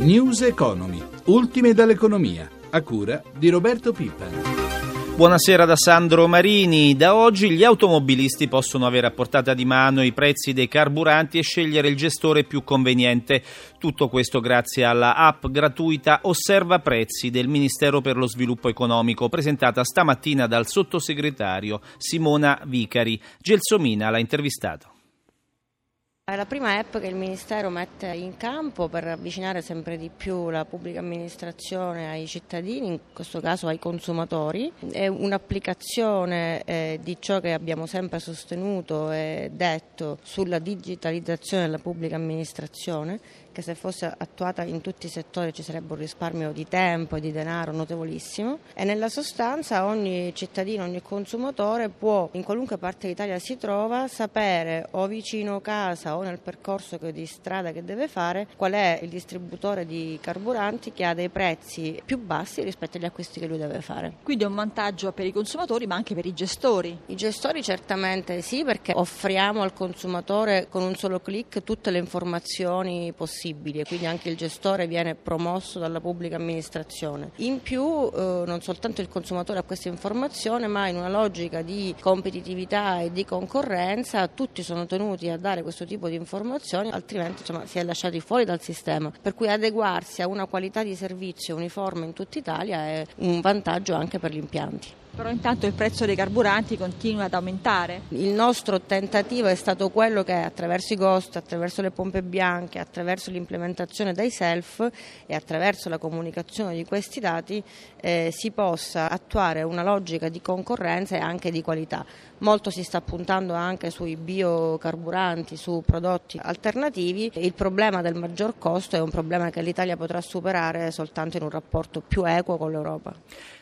News Economy, ultime dall'economia, a cura di Roberto Pippa. Buonasera da Sandro Marini. Da oggi gli automobilisti possono avere a portata di mano i prezzi dei carburanti e scegliere il gestore più conveniente. Tutto questo grazie alla app gratuita Osserva Prezzi del Ministero per lo Sviluppo Economico, presentata stamattina dal sottosegretario Simona Vicari. Gelsomina l'ha intervistato. È la prima app che il Ministero mette in campo per avvicinare sempre di più la pubblica amministrazione ai cittadini, in questo caso ai consumatori. È un'applicazione eh, di ciò che abbiamo sempre sostenuto e detto sulla digitalizzazione della pubblica amministrazione che se fosse attuata in tutti i settori ci sarebbe un risparmio di tempo e di denaro notevolissimo e nella sostanza ogni cittadino, ogni consumatore può in qualunque parte d'Italia si trova sapere o vicino casa o nel percorso di strada che deve fare qual è il distributore di carburanti che ha dei prezzi più bassi rispetto agli acquisti che lui deve fare. Quindi è un vantaggio per i consumatori ma anche per i gestori. I gestori certamente sì perché offriamo al consumatore con un solo clic tutte le informazioni possibili possibili quindi anche il gestore viene promosso dalla pubblica amministrazione. In più eh, non soltanto il consumatore ha questa informazione ma in una logica di competitività e di concorrenza tutti sono tenuti a dare questo tipo di informazioni altrimenti insomma, si è lasciati fuori dal sistema per cui adeguarsi a una qualità di servizio uniforme in tutta Italia è un vantaggio anche per gli impianti. Però intanto il prezzo dei carburanti continua ad aumentare. Il nostro tentativo è stato quello che attraverso i ghost, attraverso le pompe bianche, attraverso l'implementazione dei self e attraverso la comunicazione di questi dati eh, si possa attuare una logica di concorrenza e anche di qualità. Molto si sta puntando anche sui biocarburanti, su prodotti alternativi. Il problema del maggior costo è un problema che l'Italia potrà superare soltanto in un rapporto più equo con l'Europa.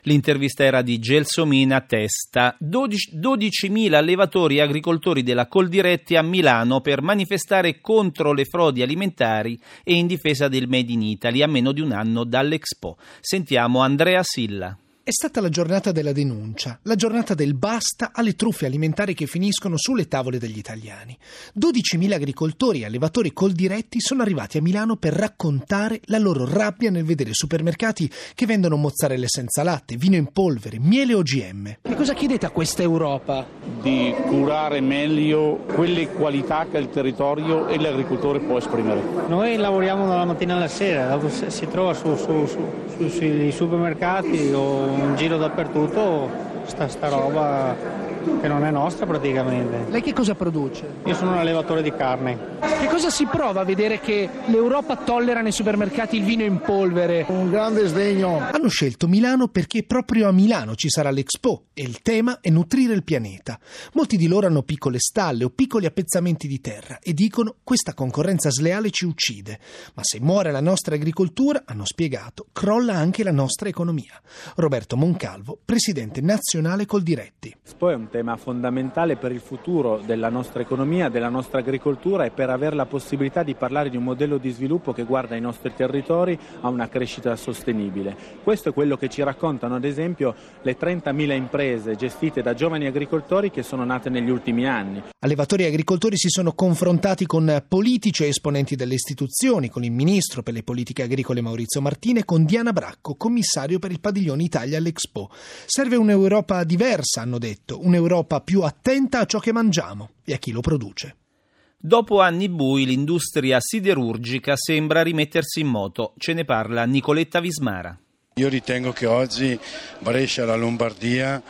L'intervista era di Gelsomina Testa. 12, 12.000 allevatori e agricoltori della Coldiretti a Milano per manifestare contro le frodi alimentari e in difesa del Made in Italy a meno di un anno dall'Expo. Sentiamo Andrea Silla. È stata la giornata della denuncia, la giornata del basta alle truffe alimentari che finiscono sulle tavole degli italiani. 12.000 agricoltori e allevatori coldiretti sono arrivati a Milano per raccontare la loro rabbia nel vedere supermercati che vendono mozzarelle senza latte, vino in polvere, miele OGM. Che cosa chiedete a questa Europa? Di curare meglio quelle qualità che il territorio e l'agricoltore può esprimere. Noi lavoriamo dalla mattina alla sera, dopo si trova su, su, su, sui supermercati o in giro dappertutto sta, sta roba che non è nostra praticamente. Lei che cosa produce? Io sono un allevatore di carne. Che cosa si prova a vedere che l'Europa tollera nei supermercati il vino in polvere? Un grande sdegno. Hanno scelto Milano perché proprio a Milano ci sarà l'Expo e il tema è nutrire il pianeta. Molti di loro hanno piccole stalle o piccoli appezzamenti di terra e dicono questa concorrenza sleale ci uccide. Ma se muore la nostra agricoltura, hanno spiegato, crolla anche la nostra economia. Roberto Moncalvo, presidente nazionale Coldiretti. Poi è un tema fondamentale per il futuro della nostra economia, della nostra agricoltura e per avere la possibilità di parlare di un modello di sviluppo che guarda i nostri territori a una crescita sostenibile. Questo è quello che ci raccontano ad esempio le 30.000 imprese gestite da giovani agricoltori che sono nate negli ultimi anni. Allevatori e agricoltori si sono confrontati con politici e esponenti delle istituzioni, con il ministro per le politiche agricole Maurizio Martini e con Diana Bracco, commissario per il padiglione Italia all'Expo. Serve un'Europa diversa, hanno detto, un'Europa più attenta a ciò che mangiamo e a chi lo produce. Dopo anni bui l'industria siderurgica sembra rimettersi in moto. Ce ne parla Nicoletta Vismara. Io ritengo che oggi Brescia, la Lombardia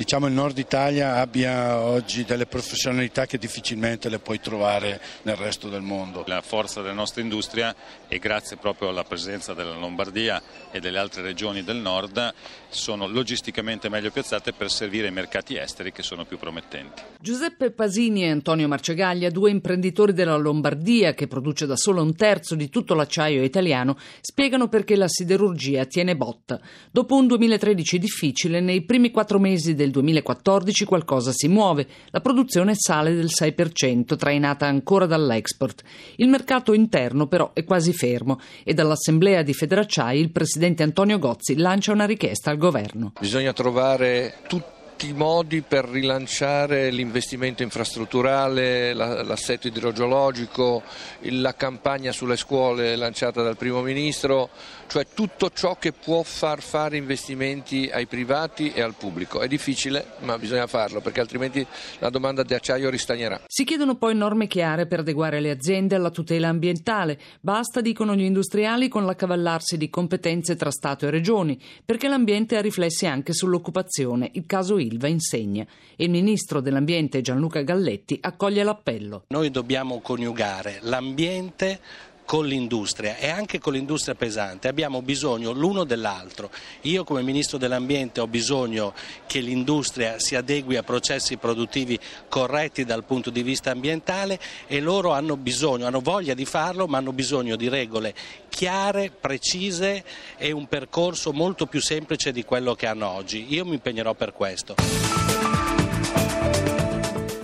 diciamo il nord Italia abbia oggi delle professionalità che difficilmente le puoi trovare nel resto del mondo. La forza della nostra industria e grazie proprio alla presenza della Lombardia e delle altre regioni del nord sono logisticamente meglio piazzate per servire i mercati esteri che sono più promettenti. Giuseppe Pasini e Antonio Marcegaglia, due imprenditori della Lombardia che produce da solo un terzo di tutto l'acciaio italiano, spiegano perché la siderurgia tiene botta. Dopo un 2013 difficile, nei primi quattro mesi del 2014 qualcosa si muove. La produzione sale del 6%, trainata ancora dall'export. Il mercato interno però è quasi fermo e dall'Assemblea di Federacciai il presidente Antonio Gozzi lancia una richiesta al governo. Bisogna trovare tutti i modi per rilanciare l'investimento infrastrutturale, l'assetto idrogeologico, la campagna sulle scuole lanciata dal Primo Ministro, cioè tutto ciò che può far fare investimenti ai privati e al pubblico. È difficile, ma bisogna farlo perché altrimenti la domanda di acciaio ristagnerà. Si chiedono poi norme chiare per adeguare le aziende alla tutela ambientale. Basta, dicono gli industriali, con l'accavallarsi di competenze tra Stato e Regioni, perché l'ambiente ha riflessi anche sull'occupazione. Il caso Ilva insegna. E il ministro dell'Ambiente Gianluca Galletti accoglie l'appello. Noi dobbiamo coniugare l'ambiente con l'industria e anche con l'industria pesante. Abbiamo bisogno l'uno dell'altro. Io come Ministro dell'Ambiente ho bisogno che l'industria si adegui a processi produttivi corretti dal punto di vista ambientale e loro hanno bisogno, hanno voglia di farlo, ma hanno bisogno di regole chiare, precise e un percorso molto più semplice di quello che hanno oggi. Io mi impegnerò per questo.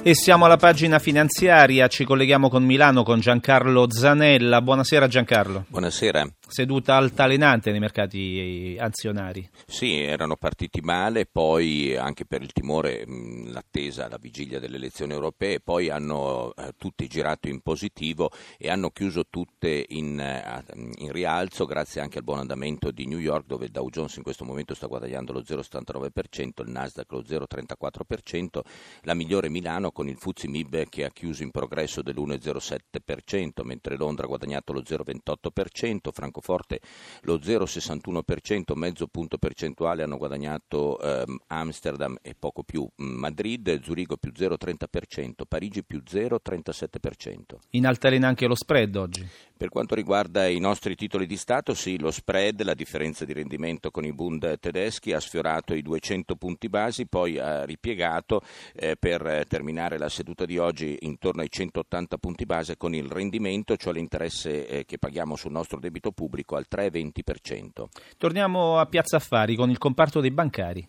E siamo alla pagina finanziaria, ci colleghiamo con Milano con Giancarlo Zanella. Buonasera Giancarlo. Buonasera. Seduta altalenante nei mercati azionari. Sì, erano partiti male, poi anche per il timore, l'attesa, la vigilia delle elezioni europee, poi hanno eh, tutti girato in positivo e hanno chiuso tutte in, eh, in, rialzo grazie anche al buon andamento di New York dove il Dow Jones in questo momento sta guadagnando lo 0,79%, il Nasdaq lo 0,34%, la migliore Milano con il Fuzzi Mib che ha chiuso in progresso dell'1,07%, mentre Londra ha guadagnato lo 0,28%, Francoforte lo 0,61%, mezzo punto percentuale hanno guadagnato ehm, Amsterdam e poco più Madrid, Zurigo più 0,30%, Parigi più 0,37%. In altalena anche lo spread oggi? Per quanto riguarda i nostri titoli di Stato, sì, lo spread, la differenza di rendimento con i Bund tedeschi ha sfiorato i 200 punti basi, poi ha ripiegato eh, per terminare terminare la seduta di oggi intorno ai 180 punti base con il rendimento, cioè l'interesse eh, che paghiamo sul nostro debito pubblico al 3,20%. Torniamo a Piazza Affari con il comparto dei bancari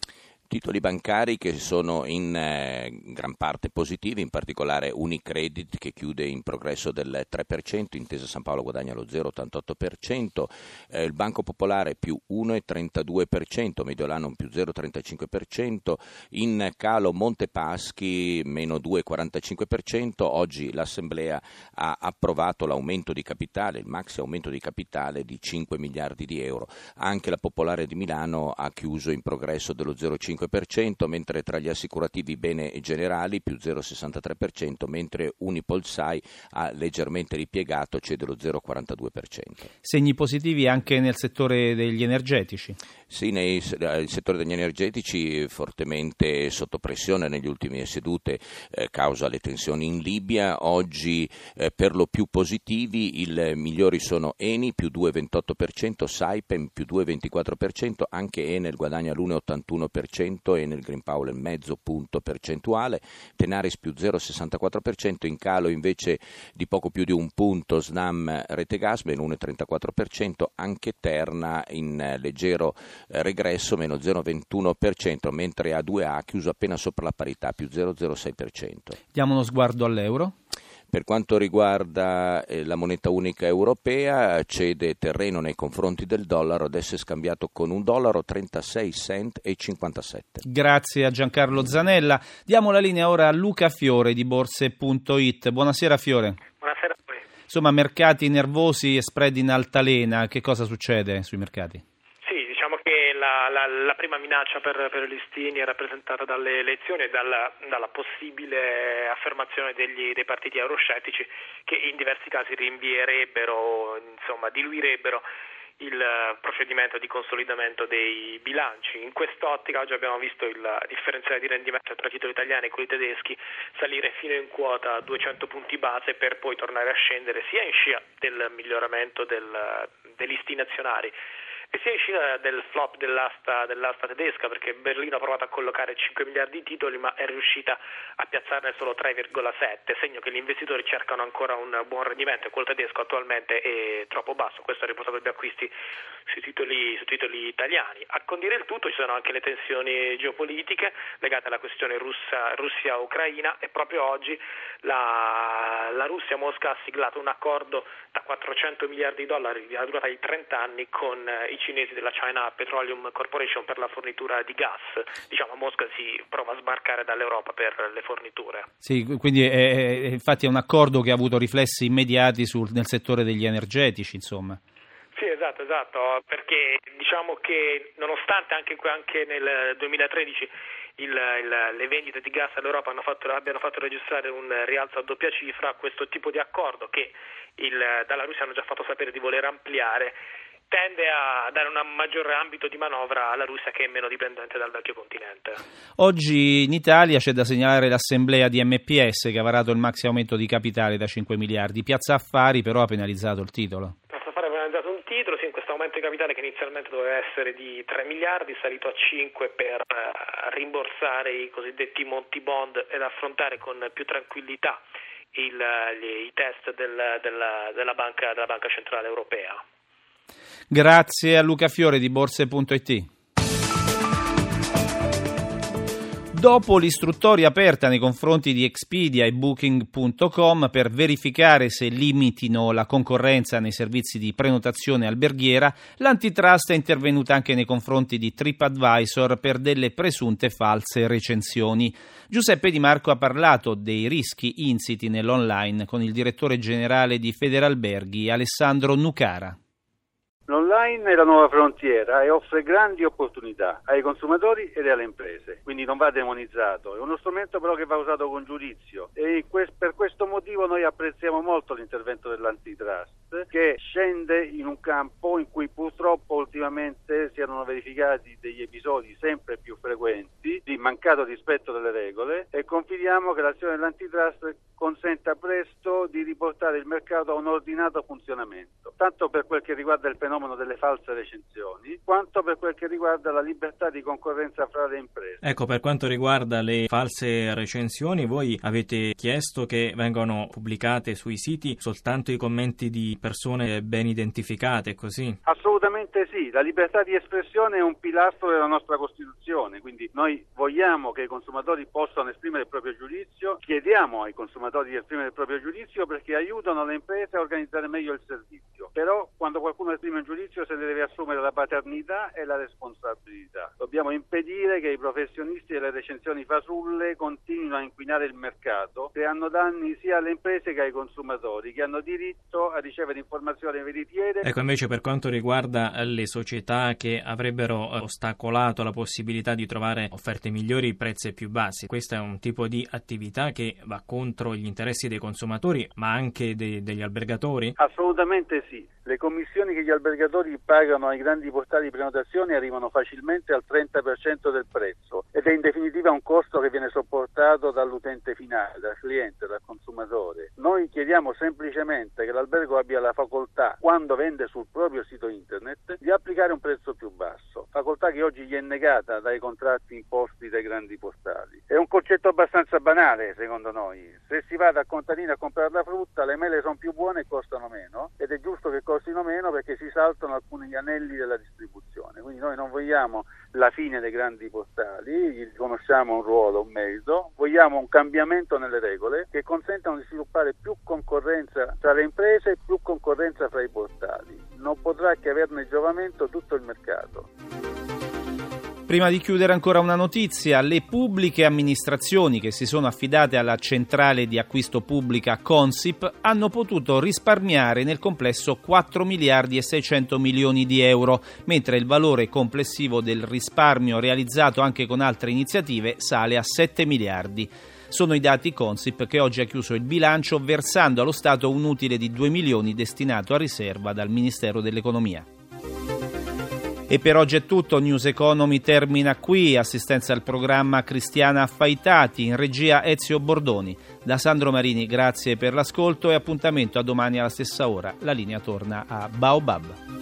titoli bancari che sono in eh, gran parte positivi, in particolare Unicredit che chiude in progresso del 3%, Intesa San Paolo guadagna lo 0,88%, eh, il Banco Popolare più 1,32%, Mediolanum più 0,35%, in calo Montepaschi meno 2,45%, oggi l'Assemblea ha approvato l'aumento di capitale, il maxi aumento di capitale di 5 miliardi di euro, anche la Popolare di Milano ha chiuso in progresso dello 0,5%, 0,5%, mentre tra gli assicurativi bene generali più 0,63%, mentre Unipolsai ha leggermente ripiegato, cede lo 0,42%. Segni positivi anche nel settore degli energetici? Sì, nel settore degli energetici fortemente sotto pressione negli ultimi sedute eh, causa le tensioni in Libia, oggi eh, per lo più positivi, i migliori sono Eni più 2,28%, Saipem più 2,24%, anche Enel guadagna l'1,81%, e nel Green Power mezzo punto percentuale, Tenaris più 0,64%, in calo invece di poco più di un punto Snam Rete Gas meno 1,34%, anche Terna in leggero eh, regresso meno 0,21%, mentre A2A ha chiuso appena sopra la parità più 0,06%. Diamo uno sguardo all'euro. Per quanto riguarda eh, la moneta unica europea, cede terreno nei confronti del dollaro, adesso è scambiato con un dollaro 36 cent e 57. Grazie a Giancarlo Zanella. Diamo la linea ora a Luca Fiore di borse.it. Buonasera Fiore. Buonasera a voi. Insomma, mercati nervosi e spread in altalena, che cosa succede sui mercati? La, prima minaccia per, per, listini è rappresentata dalle elezioni e dalla, dalla possibile affermazione degli, dei partiti euroscettici che in diversi casi rinvierebbero, insomma, diluirebbero il procedimento di consolidamento dei bilanci. In quest'ottica oggi abbiamo visto il differenziale di rendimento tra titoli italiani e quelli tedeschi salire fino in quota a 200 punti base per poi tornare a scendere sia in scia del miglioramento del, dei listini azionari e si è uscita del flop dell'asta, dell'asta, tedesca perché Berlino ha provato a collocare 5 miliardi di titoli ma è riuscita a piazzarne solo 3,7, segno che gli investitori cercano ancora un buon rendimento e quello tedesco attualmente è troppo basso, questo ha riportato gli acquisti sui titoli, sui titoli italiani. A condire il tutto ci sono anche le tensioni geopolitiche legate alla questione russa, Russia-Ucraina e proprio oggi la, la Russia Mosca ha siglato un accordo da 400 miliardi di dollari di durata di 30 anni con i i cinesi della China Petroleum Corporation per la fornitura di gas. Diciamo, Mosca si prova a sbarcare dall'Europa per le forniture. Sì, quindi è, è, infatti è un accordo che ha avuto riflessi immediati sul, nel settore degli energetici, insomma. Sì, esatto, esatto, perché diciamo che nonostante anche, anche nel 2013 il, il, le vendite di gas all'Europa fatto, abbiano fatto registrare un rialzo a doppia cifra, questo tipo di accordo che il, dalla Russia hanno già fatto sapere di voler ampliare tende a dare un maggiore ambito di manovra alla Russia che è meno dipendente dal vecchio continente. Oggi in Italia c'è da segnalare l'assemblea di MPS che ha varato il maxi aumento di capitale da 5 miliardi. Piazza Affari però ha penalizzato il titolo. Piazza Affari ha penalizzato un titolo, sì, in questo aumento di capitale che inizialmente doveva essere di 3 miliardi, è salito a 5 per uh, rimborsare i cosiddetti Monti Bond ed affrontare con più tranquillità il, i test del, della, della, banca, della Banca Centrale Europea. Grazie a Luca Fiore di borse.it. Dopo l'istruttoria aperta nei confronti di Expedia e Booking.com per verificare se limitino la concorrenza nei servizi di prenotazione alberghiera, l'antitrust è intervenuta anche nei confronti di TripAdvisor per delle presunte false recensioni. Giuseppe Di Marco ha parlato dei rischi insiti nell'online con il direttore generale di Federalberghi, Alessandro Nucara. L'online è la nuova frontiera e offre grandi opportunità ai consumatori e alle imprese, quindi non va demonizzato, è uno strumento però che va usato con giudizio. E per questo motivo noi apprezziamo molto l'intervento dell'antitrust che scende in un campo in cui purtroppo ultimamente si erano verificati degli episodi sempre più frequenti di mancato rispetto delle regole e confidiamo che l'azione dell'antitrust consenta presto di riportare il mercato a un ordinato funzionamento, tanto per quel che riguarda il fenomeno delle false recensioni, quanto per quel che riguarda la libertà di concorrenza fra le imprese. Ecco, per quanto riguarda le false recensioni, voi avete chiesto che vengano pubblicate sui siti soltanto i commenti di persone ben identificate, così? Assolutamente sì, la libertà di espressione è un pilastro della nostra Costituzione, quindi noi vogliamo che i consumatori possano esprimere il proprio giudizio, chiediamo ai consumatori di esprimere il proprio giudizio perché aiutano le imprese a organizzare meglio il servizio. Però quando qualcuno esprime un giudizio se ne deve assumere la paternità e la responsabilità. Dobbiamo impedire che i professionisti delle recensioni fasulle continuino a inquinare il mercato, creando danni sia alle imprese che ai consumatori, che hanno diritto a ricevere informazioni veritiere. Ecco, invece per quanto riguarda le società che avrebbero ostacolato la possibilità di trovare offerte migliori, prezzi più bassi, questo è un tipo di attività che va contro gli interessi dei consumatori, ma anche de- degli albergatori? Assolutamente sì. Le commissioni che gli albergatori pagano ai grandi portali di prenotazione arrivano facilmente al 30% del prezzo ed è in definitiva un costo che viene sopportato dall'utente finale, dal cliente, dal consumatore. Noi chiediamo semplicemente che l'albergo abbia la facoltà, quando vende sul proprio sito internet, di applicare un prezzo più basso, facoltà che oggi gli è negata dai contratti imposti dai grandi portali. È un concetto abbastanza banale secondo noi. Se si va da contadino a comprare la frutta, le mele sono più buone e costano meno ed è giusto che costino meno perché si saltano alcuni anelli della distribuzione. Noi non vogliamo la fine dei grandi portali, gli riconosciamo un ruolo, un merito, vogliamo un cambiamento nelle regole che consentano di sviluppare più concorrenza tra le imprese e più concorrenza fra i portali. Non potrà che averne giovamento tutto il mercato. Prima di chiudere ancora una notizia, le pubbliche amministrazioni che si sono affidate alla centrale di acquisto pubblica Consip hanno potuto risparmiare nel complesso 4 miliardi e 600 milioni di euro, mentre il valore complessivo del risparmio realizzato anche con altre iniziative sale a 7 miliardi. Sono i dati Consip che oggi ha chiuso il bilancio versando allo Stato un utile di 2 milioni destinato a riserva dal Ministero dell'Economia. E per oggi è tutto, News Economy termina qui, assistenza al programma Cristiana Affaitati, in regia Ezio Bordoni. Da Sandro Marini grazie per l'ascolto e appuntamento a domani alla stessa ora. La linea torna a Baobab.